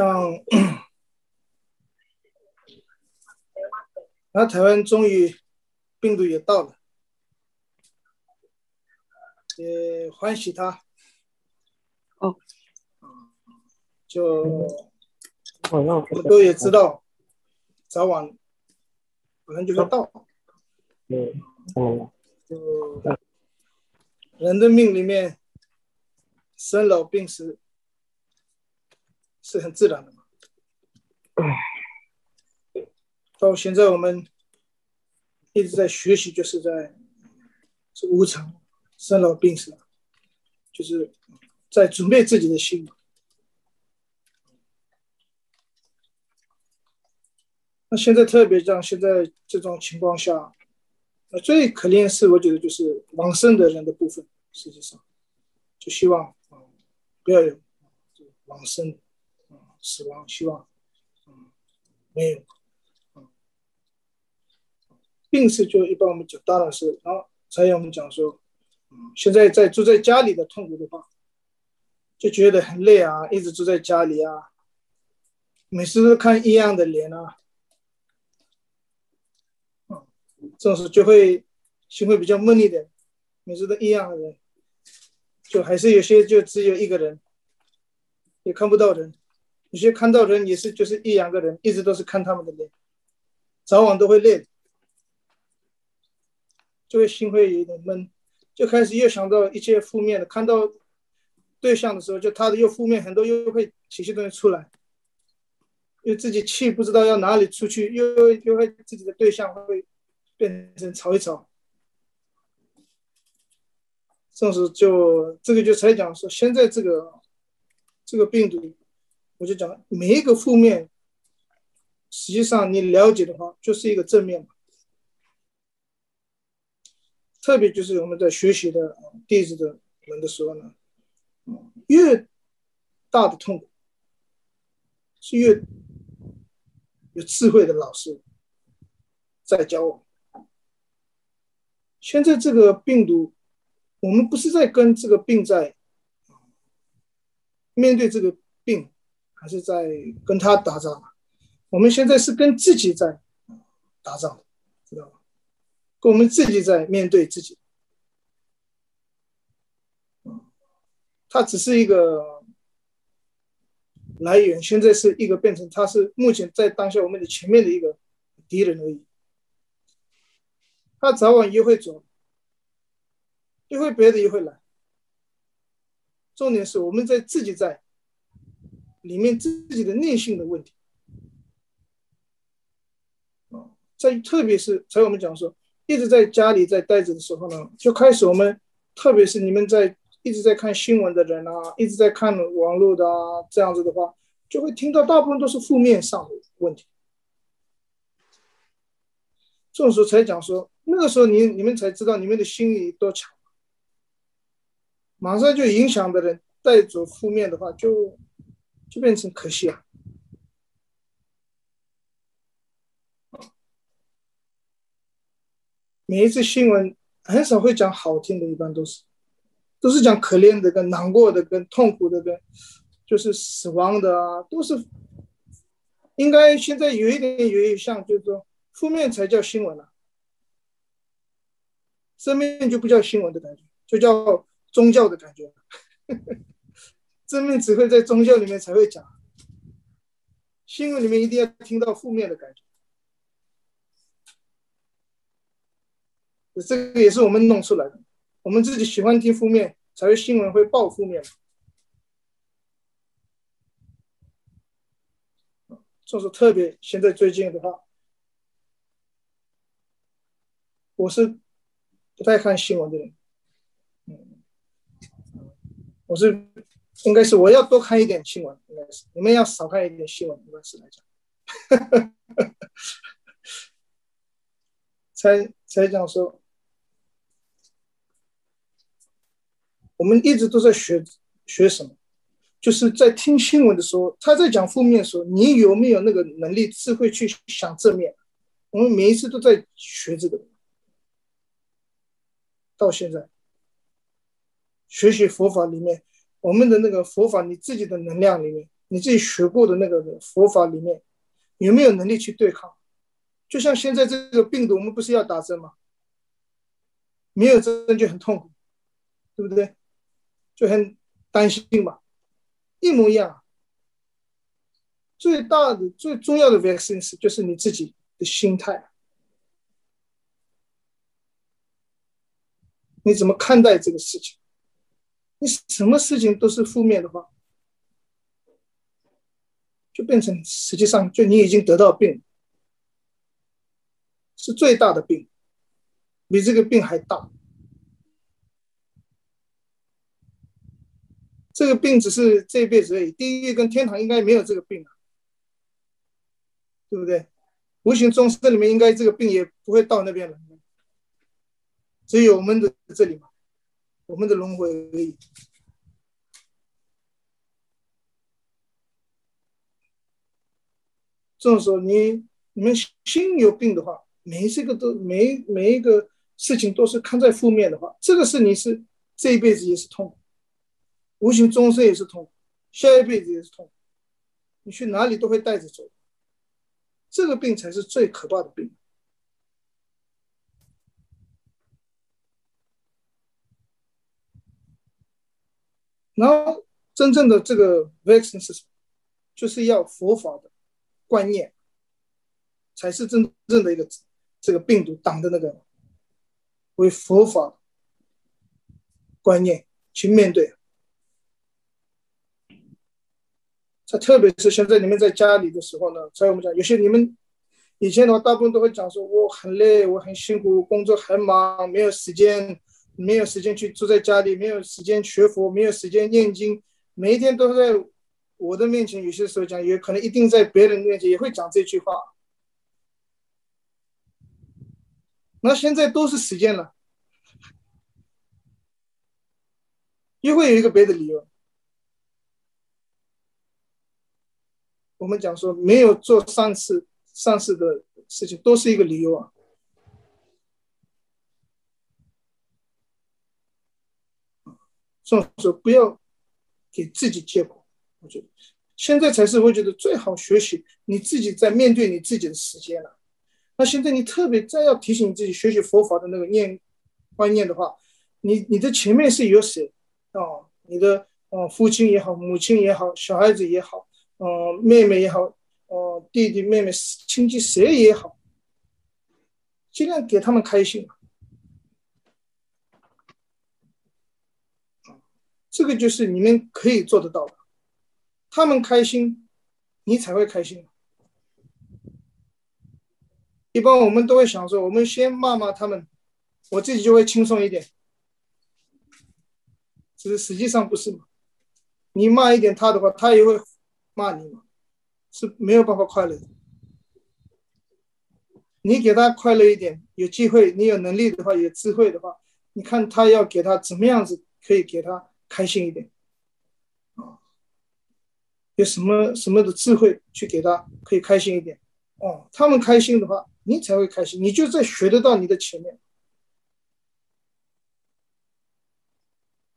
像，然后台湾终于病毒也到了，也欢喜他。哦，就我们都也知道，早晚可能就会到。嗯嗯，就人的命里面，生老病死是很自然的嘛。到现在我们一直在学习，就是在是无常，生老病死，就是在准备自己的心。那现在特别像现在这种情况下，那最可怜是我觉得就是往生的人的部分，实际上就希望啊不要有往生死亡，希望嗯没有。病死就一般我们讲当然是，然后才有我们讲说，嗯，现在在住在家里的痛苦的话，就觉得很累啊，一直住在家里啊，每次都看一样的脸啊，嗯，这种时就会心会比较闷一点，每次都一样的人，就还是有些就只有一个人，也看不到人，有些看到人也是就是一两个人，一直都是看他们的脸，早晚都会累。就会心会有点闷，就开始又想到一些负面的，看到对象的时候，就他的又负面很多，又会情绪东西出来，又自己气不知道要哪里出去，又又会自己的对象会变成吵一吵，这时就这个就才讲说，现在这个这个病毒，我就讲每一个负面，实际上你了解的话，就是一个正面嘛。特别就是我们在学习的弟子的人的时候呢，越大的痛苦是越有智慧的老师在教我们。现在这个病毒，我们不是在跟这个病在面对这个病，还是在跟他打仗？我们现在是跟自己在打仗，知道吗？跟我们自己在面对自己，它只是一个来源，现在是一个变成，它是目前在当下我们的前面的一个敌人而已。他早晚也会走，一会别的也会来。重点是我们在自己在里面自己的内心的问题啊，在特别是才我们讲说。一直在家里在待着的时候呢，就开始我们，特别是你们在一直在看新闻的人啊，一直在看网络的啊，这样子的话，就会听到大部分都是负面上的问题。这种时候才讲说，那个时候你你们才知道你们的心理多强，马上就影响的人带走负面的话，就就变成可惜啊。每一次新闻很少会讲好听的，一般都是都是讲可怜的、跟难过的、跟痛苦的、跟就是死亡的啊，都是应该现在有一点有一点像，就是说负面才叫新闻了，正面就不叫新闻的感觉，就叫宗教的感觉。正面只会在宗教里面才会讲，新闻里面一定要听到负面的感觉。这个也是我们弄出来的，我们自己喜欢听负面，才会新闻会报负面。就是特别现在最近的话，我是不太看新闻的人，嗯，我是应该是我要多看一点新闻，应该是你们要少看一点新闻，应该是来讲，才才讲说。我们一直都在学学什么，就是在听新闻的时候，他在讲负面的时候，你有没有那个能力、智慧去想正面？我们每一次都在学这个。到现在，学习佛法里面，我们的那个佛法，你自己的能量里面，你自己学过的那个佛法里面，有没有能力去对抗？就像现在这个病毒，我们不是要打针吗？没有针就很痛苦，对不对？就很担心嘛，一模一样。最大的、最重要的 vaccine 就是你自己的心态，你怎么看待这个事情？你什么事情都是负面的话，就变成实际上就你已经得到病，是最大的病，比这个病还大。这个病只是这一辈子而已，地狱跟天堂应该没有这个病啊。对不对？无形众生里面应该这个病也不会到那边来，只有我们的这里嘛，我们的轮回而已。这种时候，你你们心有病的话，每一个都每每一个事情都是看在负面的话，这个是你是这一辈子也是痛，无形终身也是痛，下一辈子也是痛，你去哪里都会带着走。这个病才是最可怕的病。然后，真正的这个 vaccine 是什么？就是要佛法的观念，才是真正的一个这个病毒挡的那个，为佛法观念去面对。他特别是现在你们在家里的时候呢，所以我们讲，有些你们以前的话，大部分都会讲说，我很累，我很辛苦，工作很忙，没有时间，没有时间去住在家里，没有时间学佛，没有时间念经，每一天都在我的面前。有些时候讲，也可能一定在别人面前也会讲这句话。那现在都是时间了，又会有一个别的理由。我们讲说没有做上次上次的事情，都是一个理由啊。所以说不要给自己借口。我觉得现在才是我觉得最好学习你自己在面对你自己的时间了。那现在你特别再要提醒你自己学习佛法的那个念观念的话，你你的前面是有谁啊？你的呃父亲也好，母亲也好，小孩子也好。呃，妹妹也好，呃，弟弟妹妹亲戚谁也好，尽量给他们开心。这个就是你们可以做得到的。他们开心，你才会开心。一般我们都会想说，我们先骂骂他们，我自己就会轻松一点。只是实际上不是嘛？你骂一点他的话，他也会。骂你嘛，是没有办法快乐的。你给他快乐一点，有机会，你有能力的话，有智慧的话，你看他要给他怎么样子可以给他开心一点啊？有什么什么的智慧去给他可以开心一点哦？他们开心的话，你才会开心，你就在学得到你的前面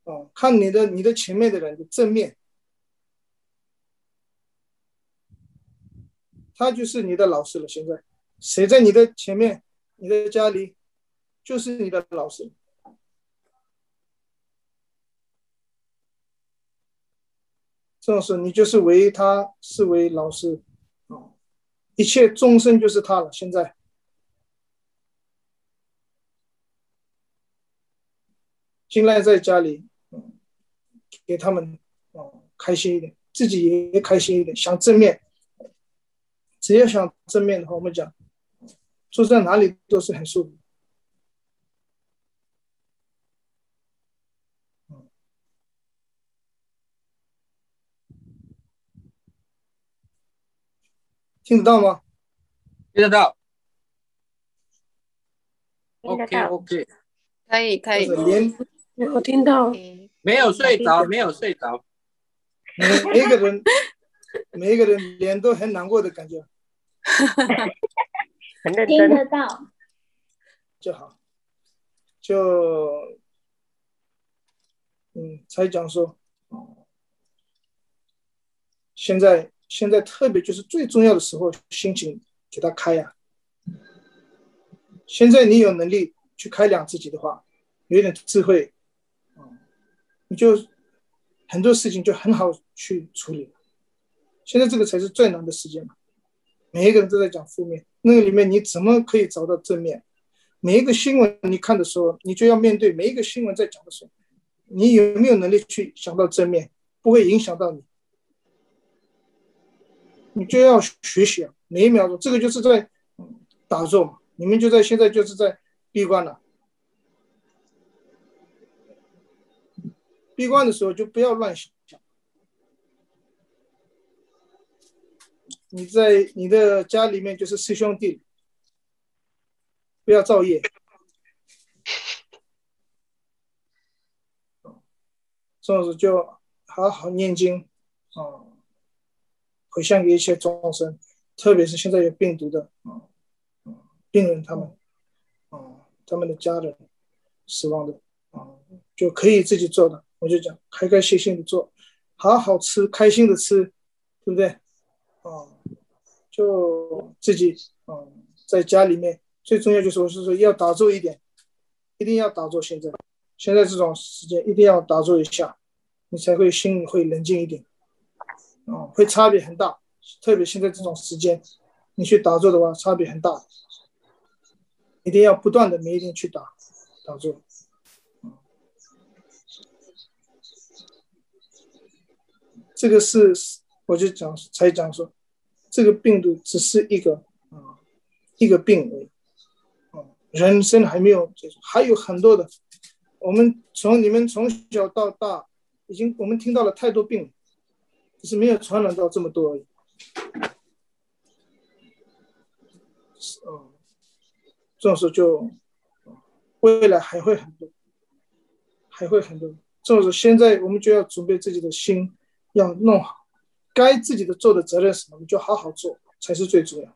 哦。看你的你的前面的人的正面。他就是你的老师了。现在，谁在你的前面？你的家里，就是你的老师。这种事，你就是为他视为老师啊，一切众生就是他了。现在，尽量在家里，给他们啊开心一点，自己也开心一点，想正面。只要想正面的话，我们讲，坐在哪里都是很舒服。听得到吗？听得到。听得到。OK，OK，可以可以。连我听到。没有睡着，没有睡着。每一个人，每一个人脸都很难过的感觉。听得到就好，就嗯，才讲说，现在现在特别就是最重要的时候，心情给他开呀、现在你有能力去开两自己的话，有点智慧，嗯，你就很多事情就很好去处理。现在这个才是最难的时间嘛，每一个人都在讲负面，那个里面你怎么可以找到正面？每一个新闻你看的时候，你就要面对每一个新闻在讲的时候，你有没有能力去想到正面，不会影响到你？你就要学习啊，每一秒钟，这个就是在打坐。你们就在现在就是在闭关了，闭关的时候就不要乱想。你在你的家里面就是师兄弟，不要造业。这样子就好好念经啊，回向给一切众生，特别是现在有病毒的啊，病人他们啊，他们的家人死亡的啊，就可以自己做的，我就讲开开心心的做，好好吃，开心的吃，对不对？啊。就自己嗯，在家里面最重要就是我是说要打坐一点，一定要打坐。现在现在这种时间一定要打坐一下，你才会心里会冷静一点，啊，会差别很大。特别现在这种时间，你去打坐的话，差别很大。一定要不断的每一天去打打坐，这个是我就讲才讲说。这个病毒只是一个啊，一个病而已，啊，人生还没有结束，还有很多的。我们从你们从小到大，已经我们听到了太多病了，只是没有传染到这么多而已。这种时候就，未来还会很多，还会很多。这种时候现在我们就要准备自己的心，要弄好。该自己的做的责任什么，你就好好做才是最重要。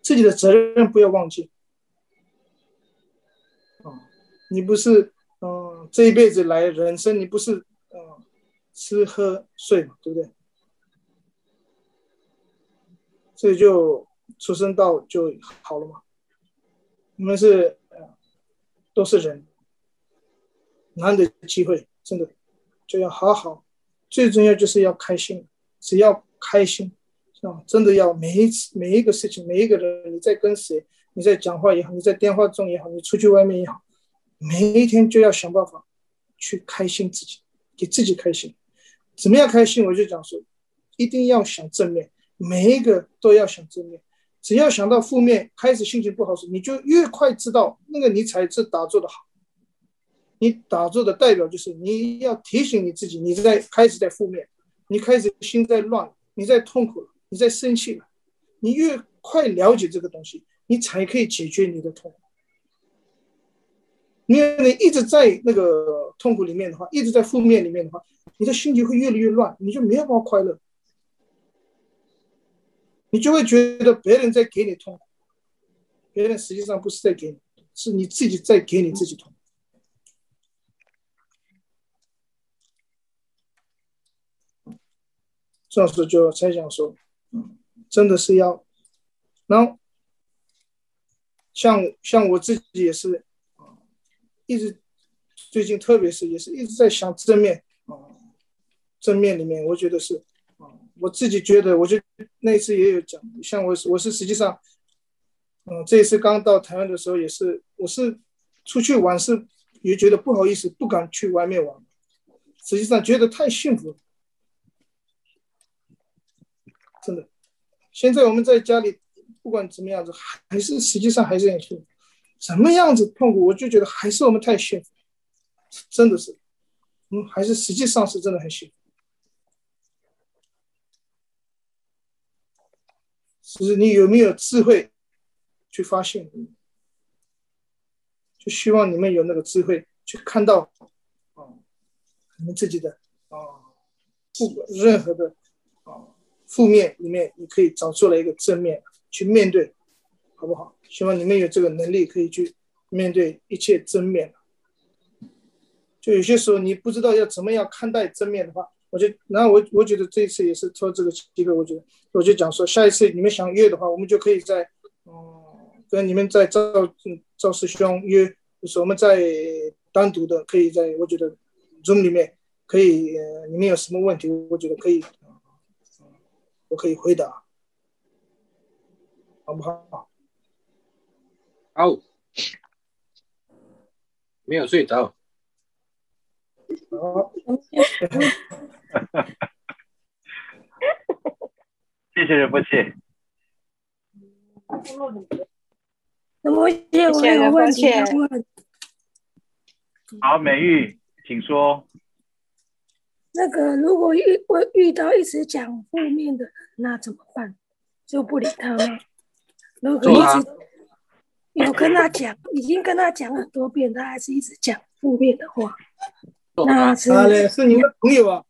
自己的责任不要忘记。啊，你不是嗯这一辈子来人生，你不是吃喝睡嘛，对不对？所以就出生到就好了嘛。你们是都是人，难得机会，真的就要好好。最重要就是要开心，只要开心，是吧？真的要每一次每一个事情，每一个人，你在跟谁，你在讲话也好，你在电话中也好，你出去外面也好，每一天就要想办法去开心自己，给自己开心。怎么样开心？我就讲说，一定要想正面，每一个都要想正面。只要想到负面，开始心情不好时，你就越快知道那个你才是打坐的好。你打坐的代表就是你要提醒你自己，你在开始在负面，你开始心在乱，你在痛苦了，你在生气了。你越快了解这个东西，你才可以解决你的痛苦。你你一直在那个痛苦里面的话，一直在负面里面的话，你的心情会越来越乱，你就没有办法快乐，你就会觉得别人在给你痛苦，别人实际上不是在给你，是你自己在给你自己痛苦。这时候就才想说，真的是要，然后像像我自己也是，一直最近特别是也是一直在想正面，正面里面我觉得是，啊，我自己觉得，我就那次也有讲，像我我是实际上，嗯，这一次刚到台湾的时候也是，我是出去玩是也觉得不好意思，不敢去外面玩，实际上觉得太幸福了。真的，现在我们在家里，不管怎么样子，还是实际上还是很幸福。什么样子痛苦，我就觉得还是我们太幸福，真的是，嗯，还是实际上是真的很幸福。就是你有没有智慧去发现？就希望你们有那个智慧去看到，啊，你们自己的啊，不管任何的啊。负面里面，你可以找出来一个正面去面对，好不好？希望你们有这个能力，可以去面对一切正面。就有些时候你不知道要怎么样看待正面的话，我就然后我我觉得这一次也是抽这个机会，我觉得我就讲说，下一次你们想约的话，我们就可以在嗯跟你们在赵赵师兄约，就是我们在单独的可以在我觉得 Zoom 里面可以，呃，你们有什么问题，我觉得可以，我可以回答，好不好？好，没有睡着。好，谢谢仁波切。仁波切，我有问题要问。好，美玉，请说。那个，如果遇我遇到一直讲负面的人，那怎么办？就不理他吗？如果一直有跟他讲，已经跟他讲很多遍，他还是一直讲负面的话。那是哪里？是你的朋友啊？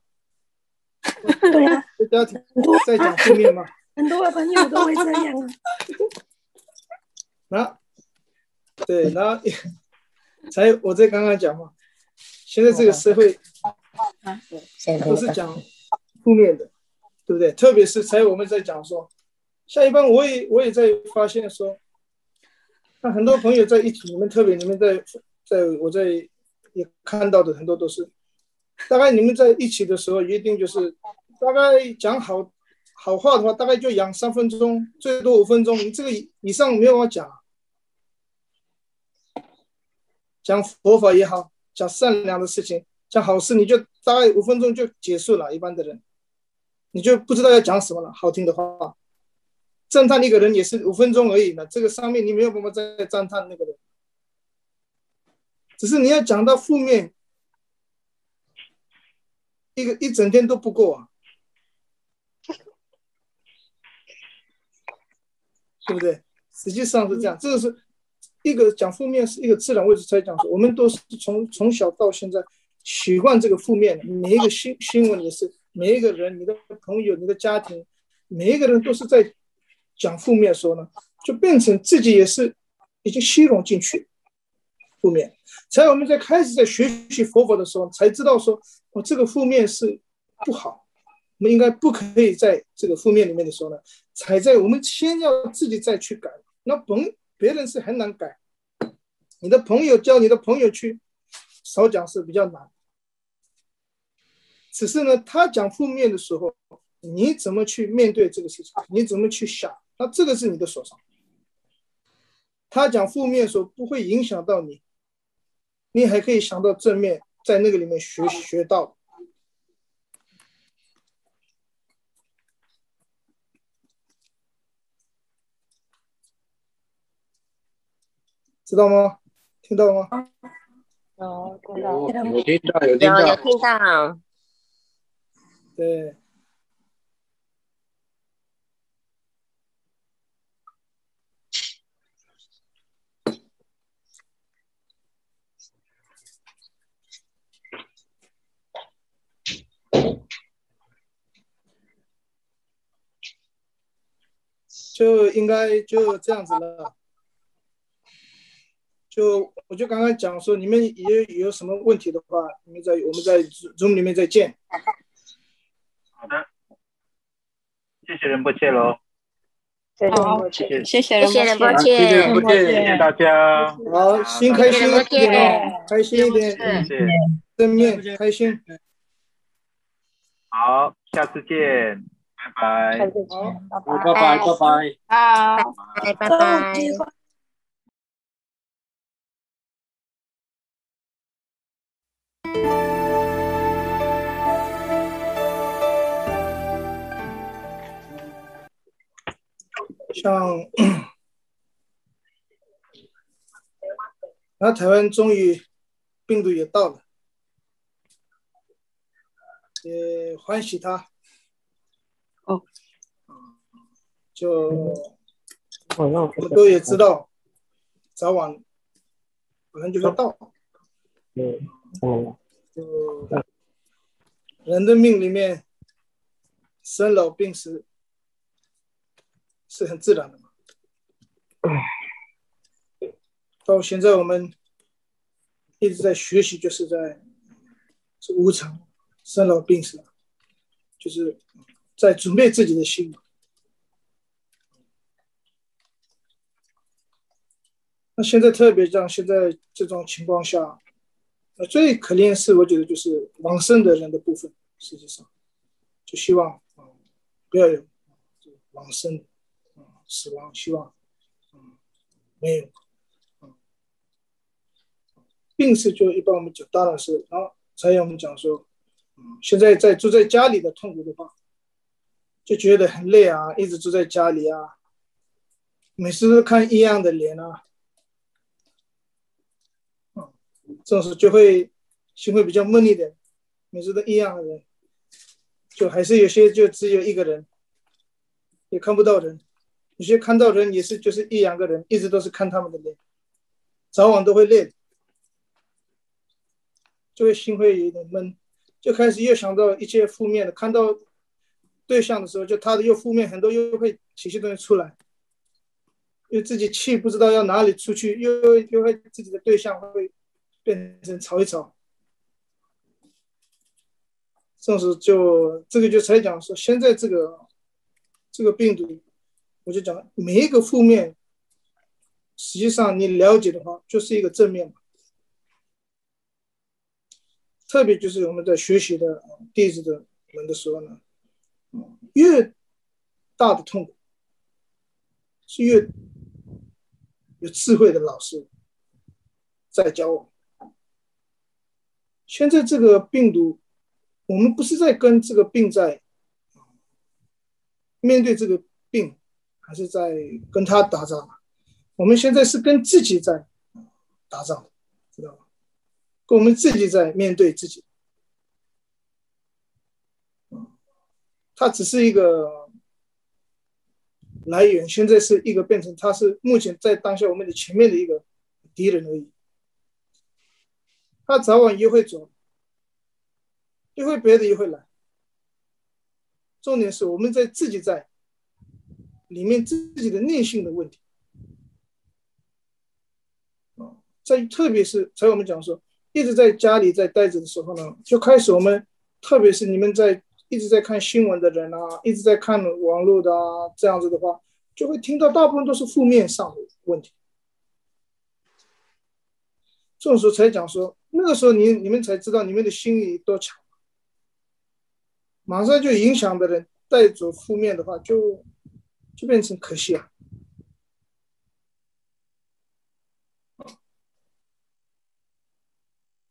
对啊，很多在讲负面吗？很多的朋友都会这样啊。啊，对，然后才我在刚刚讲嘛，现在这个社会都是讲负面的，对不对？特别是才我们在讲说，下一班我也我也在发现说，那很多朋友在一起，你们特别你们在在我在。也看到的很多都是，大概你们在一起的时候，一定就是大概讲好好话的话，大概就讲三分钟，最多五分钟，你这个以上没有办法讲。讲佛法也好，讲善良的事情，讲好事，你就大概五分钟就结束了。一般的人，你就不知道要讲什么了。好听的话，赞叹一个人也是五分钟而已呢。这个上面你没有办法再赞叹那个人。只是你要讲到负面，一个一整天都不够啊，对不对？实际上是这样，这个是一个讲负面是一个自然位置才讲说，我们都是从从小到现在习惯这个负面的，每一个新新闻也是，每一个人，你的朋友、你的家庭，每一个人都是在讲负面的时候呢，就变成自己也是已经吸融进去。负面，才我们在开始在学习佛法的时候，才知道说，我，这个负面是不好，我们应该不可以在这个负面里面的时候呢，才在我们先要自己再去改。那甭别人是很难改，你的朋友叫你的朋友去少讲是比较难。只是呢，他讲负面的时候，你怎么去面对这个事情？你怎么去想？那这个是你的手上。他讲负面的时候，不会影响到你。你还可以想到正面，在那个里面学学到，知道吗？听到吗？有听到，有听到，有听到，有听到。对。就应该就这样子了。就我就刚刚讲说，你们也有什么问题的话，你们在我们在 Zoom 里面再见。好的，谢谢仁波切喽。谢谢，谢谢仁波切，谢谢仁波切，谢谢大家。好，心开心一点，开心一点，谢谢，正面开心。好，下次见。拜拜，好，拜拜，拜拜，好，拜拜，拜拜。像，然后台湾终于病毒也到了，也欢喜他。哦，就我们都也知道，早晚反正就会到。嗯，哦，就人的命里面，生老病死是很自然的嘛。到现在我们一直在学习，就是在是无常，生老病死。就是在准备自己的心。那现在特别像现在这种情况下，那最可怜是我觉得就是往生的人的部分，实际上就希望啊不要有往生啊死亡，希望啊没有。病逝就一般我们讲，当然是，然后才有我们讲说，嗯，现在在住在家里的痛苦的话，就觉得很累啊，一直住在家里啊，每次都看一样的脸啊，嗯，这种时就会心会比较闷一点，每次都一样的人，就还是有些就只有一个人，也看不到人，有些看到人也是就是一两个人，一直都是看他们的脸，早晚都会累。就会心会有点闷，就开始又想到一些负面的，看到对象的时候，就他的又负面很多，又会情绪东西出来，又自己气不知道要哪里出去，又又会自己的对象会变成吵一吵，这时就这个就才讲说，现在这个这个病毒，我就讲每一个负面，实际上你了解的话，就是一个正面嘛。特别就是我们在学习的弟子的们的时候呢，越大的痛苦是越有智慧的老师在教我们。现在这个病毒，我们不是在跟这个病在面对这个病，还是在跟他打仗？我们现在是跟自己在打仗，知道吗？我们自己在面对自己，它只是一个来源，现在是一个变成，它是目前在当下我们的前面的一个敌人而已。他早晚也会走，也会别的也会来。重点是我们在自己在里面自己的内心的问题。啊，在特别是才我们讲说。一直在家里在待着的时候呢，就开始我们，特别是你们在一直在看新闻的人啊，一直在看网络的啊，这样子的话，就会听到大部分都是负面上的问题。这种时候才讲说，那个时候你你们才知道你们的心里多强，马上就影响的人带走负面的话，就就变成可惜了。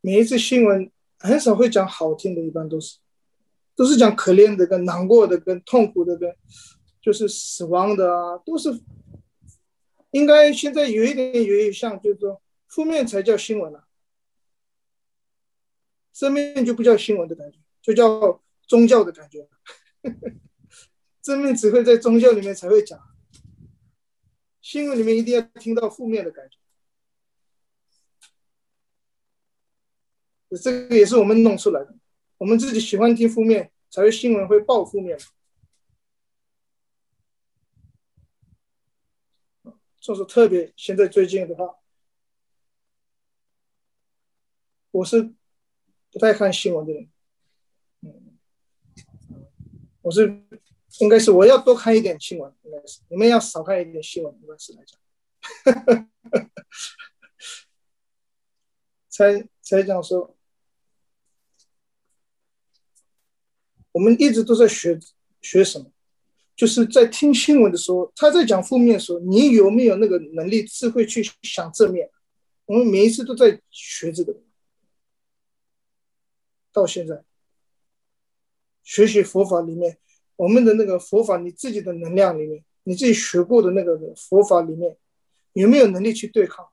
每一次新闻很少会讲好听的，一般都是都是讲可怜的、跟难过的、跟痛苦的、跟就是死亡的啊，都是应该现在有一点有一点像，就是说负面才叫新闻了，正面就不叫新闻的感觉，就叫宗教的感觉，正面只会在宗教里面才会讲，新闻里面一定要听到负面的感觉。这个也是我们弄出来的，我们自己喜欢听负面，才会新闻会报负面。就是特别现在最近的话，我是不太看新闻的人，嗯，我是应该是我要多看一点新闻，应该是你们要少看一点新闻，应该是来讲，才才讲说。我们一直都在学学什么？就是在听新闻的时候，他在讲负面的时候，你有没有那个能力、智慧去想正面？我们每一次都在学这个。到现在，学习佛法里面，我们的那个佛法，你自己的能量里面，你自己学过的那个佛法里面，有没有能力去对抗？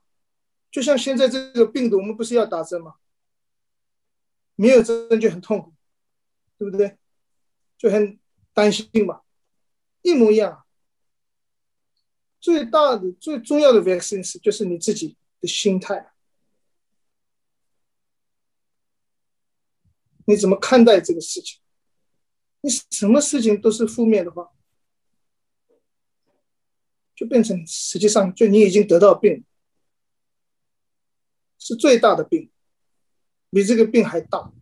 就像现在这个病毒，我们不是要打针吗？没有针就很痛苦，对不对？就很担心嘛，一模一样。最大的、最重要的 vaccine 就是你自己的心态，你怎么看待这个事情？你什么事情都是负面的话，就变成实际上就你已经得到病，是最大的病，比这个病还大。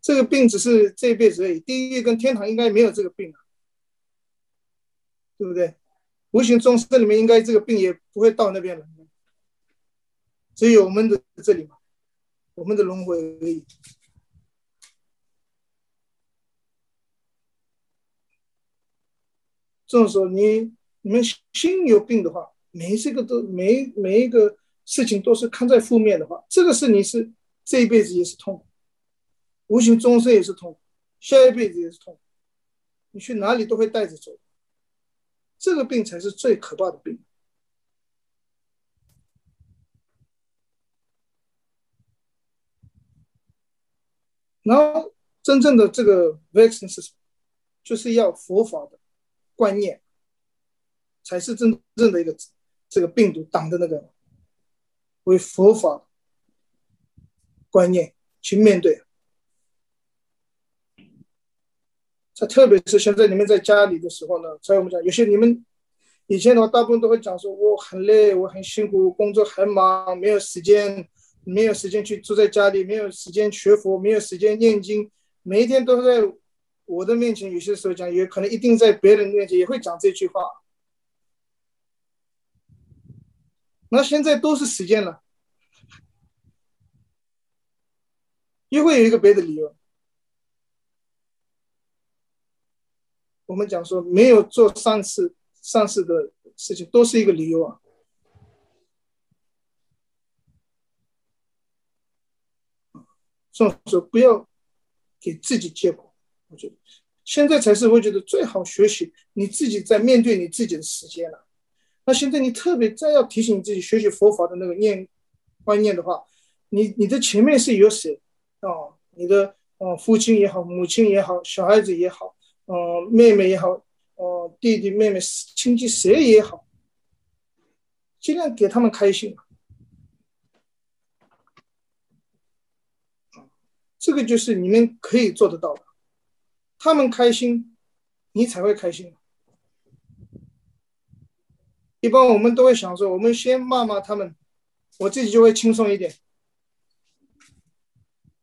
这个病只是这一辈子而已，地狱跟天堂应该没有这个病啊，对不对？无形众生里面应该这个病也不会到那边来，只有我们的这里嘛，我们的轮回而已。这种时候，你你们心有病的话，每一个都每每一个事情都是看在负面的话，这个是你是这一辈子也是痛，无形终生也是痛，下一辈子也是痛，你去哪里都会带着走。这个病才是最可怕的病。然后，真正的这个 vaccine 是什么？就是要佛法的观念，才是真正的一个这个病毒挡的那个，为佛法观念去面对。特别是现在你们在家里的时候呢，所以我们讲，有些你们以前的话，大部分都会讲说，我很累，我很辛苦，工作很忙，没有时间，没有时间去住在家里，没有时间学佛，没有时间念经，每一天都在我的面前。有些时候讲，也可能一定在别人面前也会讲这句话。那现在都是时间了，又会有一个别的理由。我们讲说，没有做上次上次的事情，都是一个理由啊。所以说，不要给自己借口。我觉得现在才是我觉得最好学习你自己在面对你自己的时间了。那现在你特别再要提醒自己学习佛法的那个念观念的话，你你的前面是有谁啊？你的啊父亲也好，母亲也好，小孩子也好。呃，妹妹也好，呃，弟弟妹妹亲戚谁也好，尽量给他们开心。这个就是你们可以做得到的。他们开心，你才会开心。一般我们都会想说，我们先骂骂他们，我自己就会轻松一点。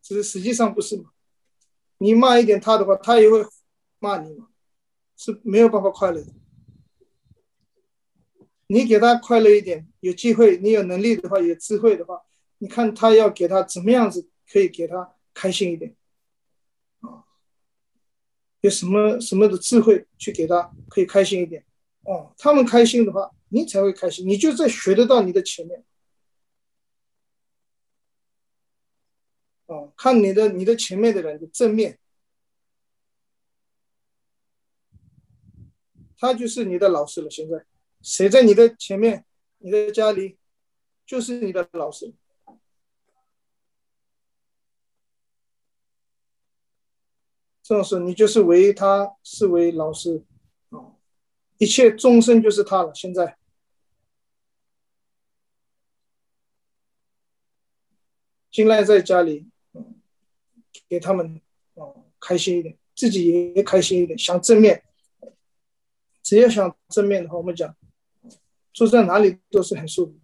只是实际上不是嘛？你骂一点他的话，他也会。骂你嘛，是没有办法快乐的。你给他快乐一点，有机会，你有能力的话，有智慧的话，你看他要给他怎么样子可以给他开心一点啊？有什么什么的智慧去给他可以开心一点哦？他们开心的话，你才会开心，你就在学得到你的前面哦。看你的你的前面的人的正面。他就是你的老师了。现在，谁在你的前面？你的家里，就是你的老师。这种事，你就是为他视为老师啊，一切众生就是他了。现在，尽量在家里，给他们啊开心一点，自己也开心一点，想正面。只要想正面的话，我们讲住在哪里都是很舒服。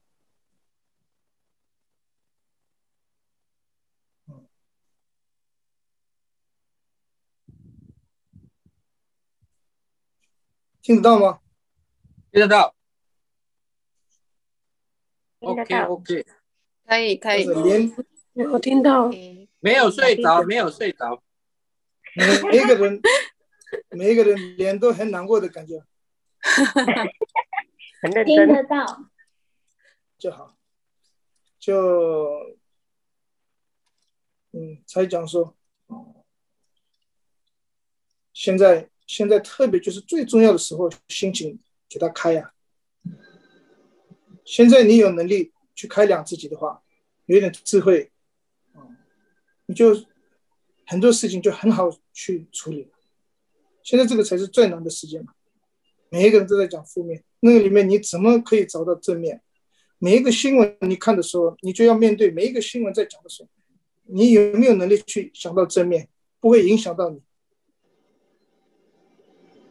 听得到吗？听得到。听得到。OK，OK，可以，可以。我听到。没有睡着，没有睡着。每一个人，每一个人脸都很难过的感觉。听得到就好，就嗯，才讲说，现在现在特别就是最重要的时候，心情给他开呀、现在你有能力去开两自己的话，有点智慧，你就很多事情就很好去处理。现在这个才是最难的时间嘛。每一个人都在讲负面，那个里面你怎么可以找到正面？每一个新闻你看的时候，你就要面对每一个新闻在讲的时候，你有没有能力去想到正面，不会影响到你？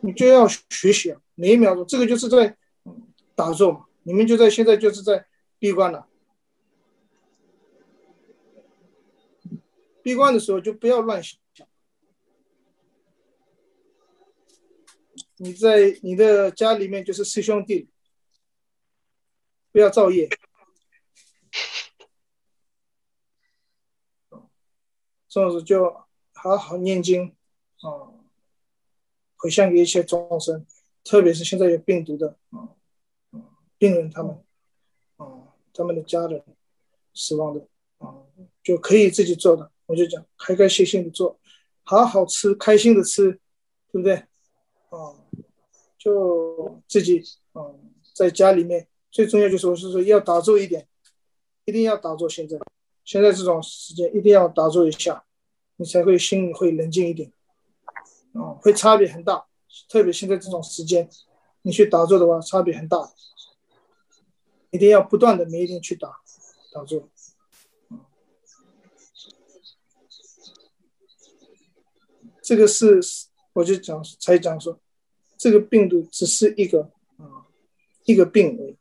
你就要学习啊，每一秒钟，这个就是在打坐，你们就在现在就是在闭关了。闭关的时候就不要乱想。你在你的家里面就是师兄弟。不要造业。这种子就好好念经。哦。回向给一切众生，特别是现在有病毒的啊，病人他们啊，他们的家人死亡的啊，就可以自己做的，我就讲开开心心的做，好好吃，开心的吃，对不对？啊，就自己啊，在家里面最重要就是我是说要打坐一点，一定要打坐。现在。现在这种时间一定要打坐一下，你才会心里会冷静一点，啊，会差别很大。特别现在这种时间，你去打坐的话，差别很大。一定要不断的每一天去打打坐。这个是我就讲才讲说，这个病毒只是一个啊一个病而已，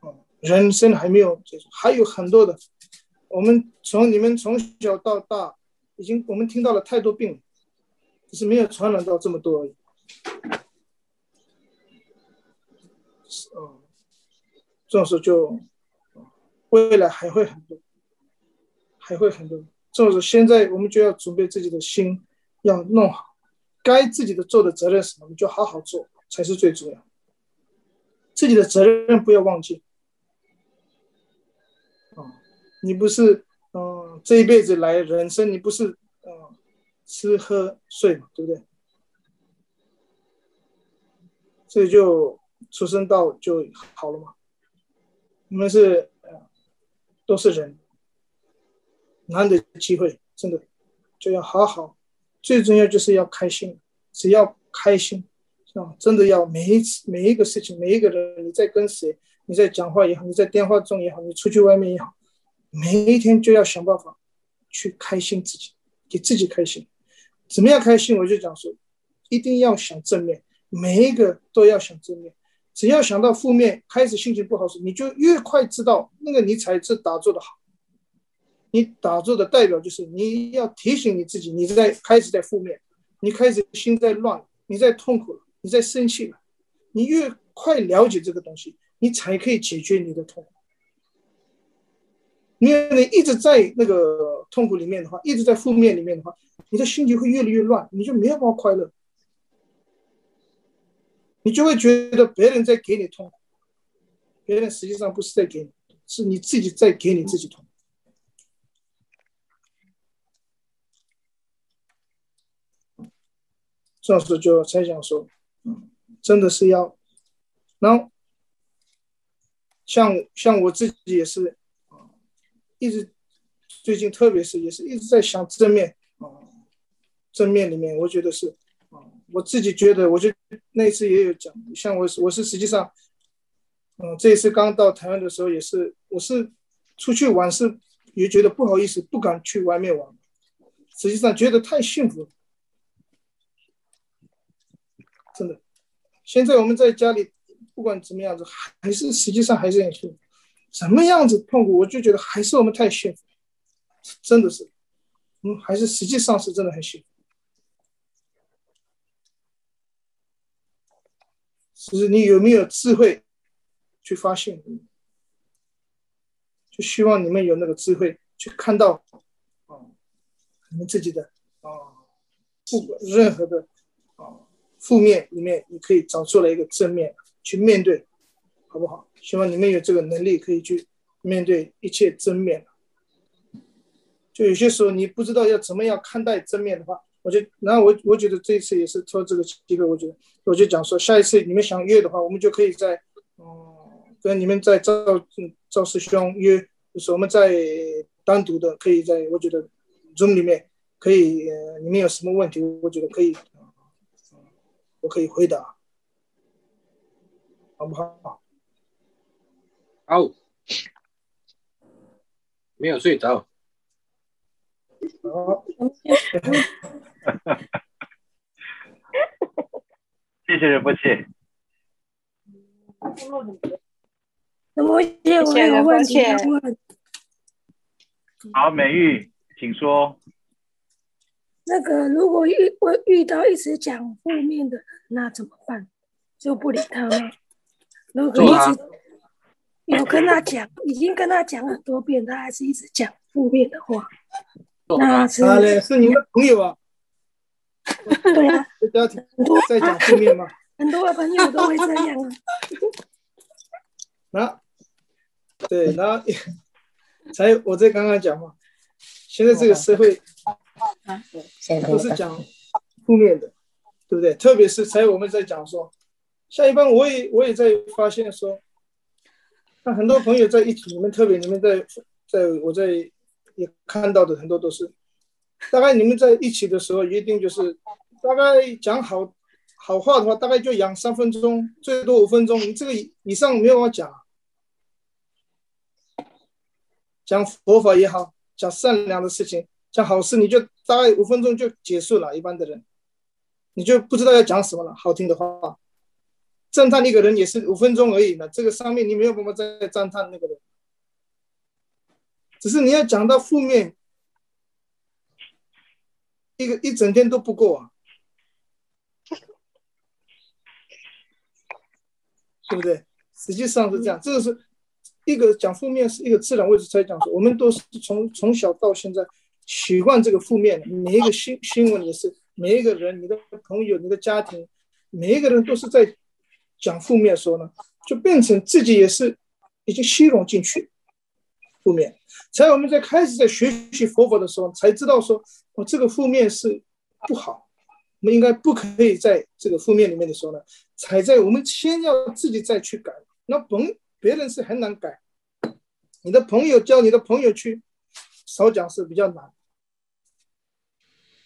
啊，人生还没有结束，还有很多的。我们从你们从小到大，已经我们听到了太多病了，是没有传染到这么多而已。嗯，这种事就未来还会很多，还会很多。这种事现在我们就要准备自己的心，要弄好，该自己的做的责任什么，我们就好好做才是最重要。自己的责任不要忘记。你不是，嗯，这一辈子来人生，你不是，吃喝睡嘛，对不对？所以就出生到就好了嘛。我们是，都是人，难得机会，真的就要好好。最重要就是要开心，只要开心，是吧？真的要每一次每一个事情，每一个人，你在跟谁，你在讲话也好，你在电话中也好，你出去外面也好。每一天就要想办法去开心自己，给自己开心。怎么样开心？我就讲说，一定要想正面，每一个都要想正面。只要想到负面，开始心情不好时，你就越快知道那个你才是打坐的好。你打坐的代表就是你要提醒你自己，你在开始在负面，你开始心在乱，你在痛苦了，你在生气了。你越快了解这个东西，你才可以解决你的痛苦。因为你一直在那个痛苦里面的话，一直在负面里面的话，你的心情会越来越乱，你就没有办法快乐，你就会觉得别人在给你痛苦，别人实际上不是在给你，是你自己在给你自己痛苦。这样子就才想说，真的是要，然后像像我自己也是。一直最近，特别是也是一直在想正面啊，正面里面，我觉得是啊，我自己觉得，我就那次也有讲，像我我是实际上，嗯，这一次刚到台湾的时候也是，我是出去玩是也觉得不好意思，不敢去外面玩，实际上觉得太幸福，真的。现在我们在家里不管怎么样子，还是实际上还是很幸福。什么样子痛苦，我就觉得还是我们太幸福，真的是，嗯，还是实际上是真的很幸福。就是你有没有智慧去发现？就希望你们有那个智慧去看到，啊，你们自己的啊，不管任何的啊负面里面，你可以找出来一个正面去面对，好不好？希望你们有这个能力，可以去面对一切正面。就有些时候你不知道要怎么样看待正面的话，我就然后我我觉得这一次也是托这个机会，我觉得我就讲说，下一次你们想约的话，我们就可以在嗯跟你们在赵赵师兄约，就是我们在单独的可以在我觉得 Zoom 里面可以，你们有什么问题，我觉得可以，我可以回答，好不好？好，没有睡着。好，谢谢，不谢。那么，我有问题问。好，美玉，请说。那个如果遇我遇到一直讲负面的，那怎么办？就不理他吗？如果一直有跟他讲，已经跟他讲很多遍，他还是一直讲负面的话，那是他嘞是你的朋友啊？对啊，家庭在讲负面吗？很多的朋友都会这样啊。啊，对，然后 才我在刚刚讲嘛，现在这个社会都是讲负面的，对不对？特别是才我们在讲说，下一般我也我也在发现说，那很多朋友在一起，你们特别你们在在我在也看到的很多都是，大概你们在一起的时候，一定就是大概讲好。好话的话，大概就讲三分钟，最多五分钟。你这个以上没有办法讲，讲佛法也好，讲善良的事情，讲好事，你就大概五分钟就结束了。一般的人，你就不知道要讲什么了。好听的话，赞叹一个人也是五分钟而已呢。这个上面你没有办法再赞叹那个人，只是你要讲到负面，一个一整天都不够啊。对不对？实际上是这样，这个是一个讲负面是一个自然位置才讲说，我们都是从从小到现在习惯这个负面的，每一个新新闻也是，每一个人、你的朋友、你的家庭，每一个人都是在讲负面的时候呢，就变成自己也是已经吸融进去负面。才我们在开始在学习佛法的时候，才知道说，哦，这个负面是不好。我们应该不可以在这个负面里面的时候呢，踩在我们先要自己再去改。那甭别人是很难改，你的朋友叫你的朋友去少讲是比较难。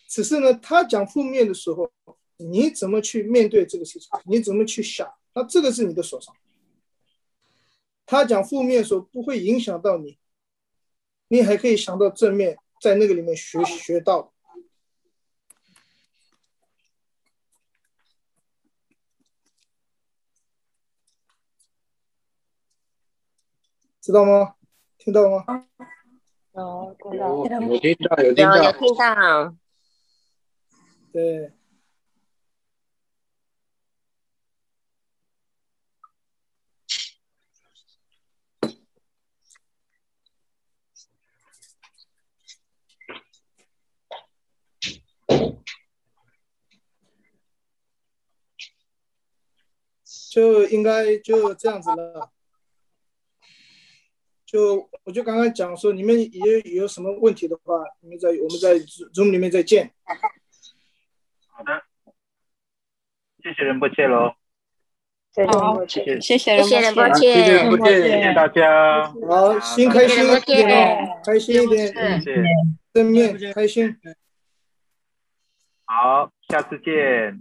只是呢，他讲负面的时候，你怎么去面对这个事情？你怎么去想？那这个是你的手上。他讲负面的时候不会影响到你，你还可以想到正面，在那个里面学学到。知道吗？听到吗？有听到，有听到，有听到，有听到。对。就应该就这样子了。就我就刚刚讲说，你们也有什么问题的话，你们在我们在 Zoom 里面再见。好的，谢谢仁波切喽。谢谢，谢谢，谢谢仁波切，谢谢仁波切，谢谢大家。好，心开心一点，开心一点，谢谢，正面开心。好，下次见，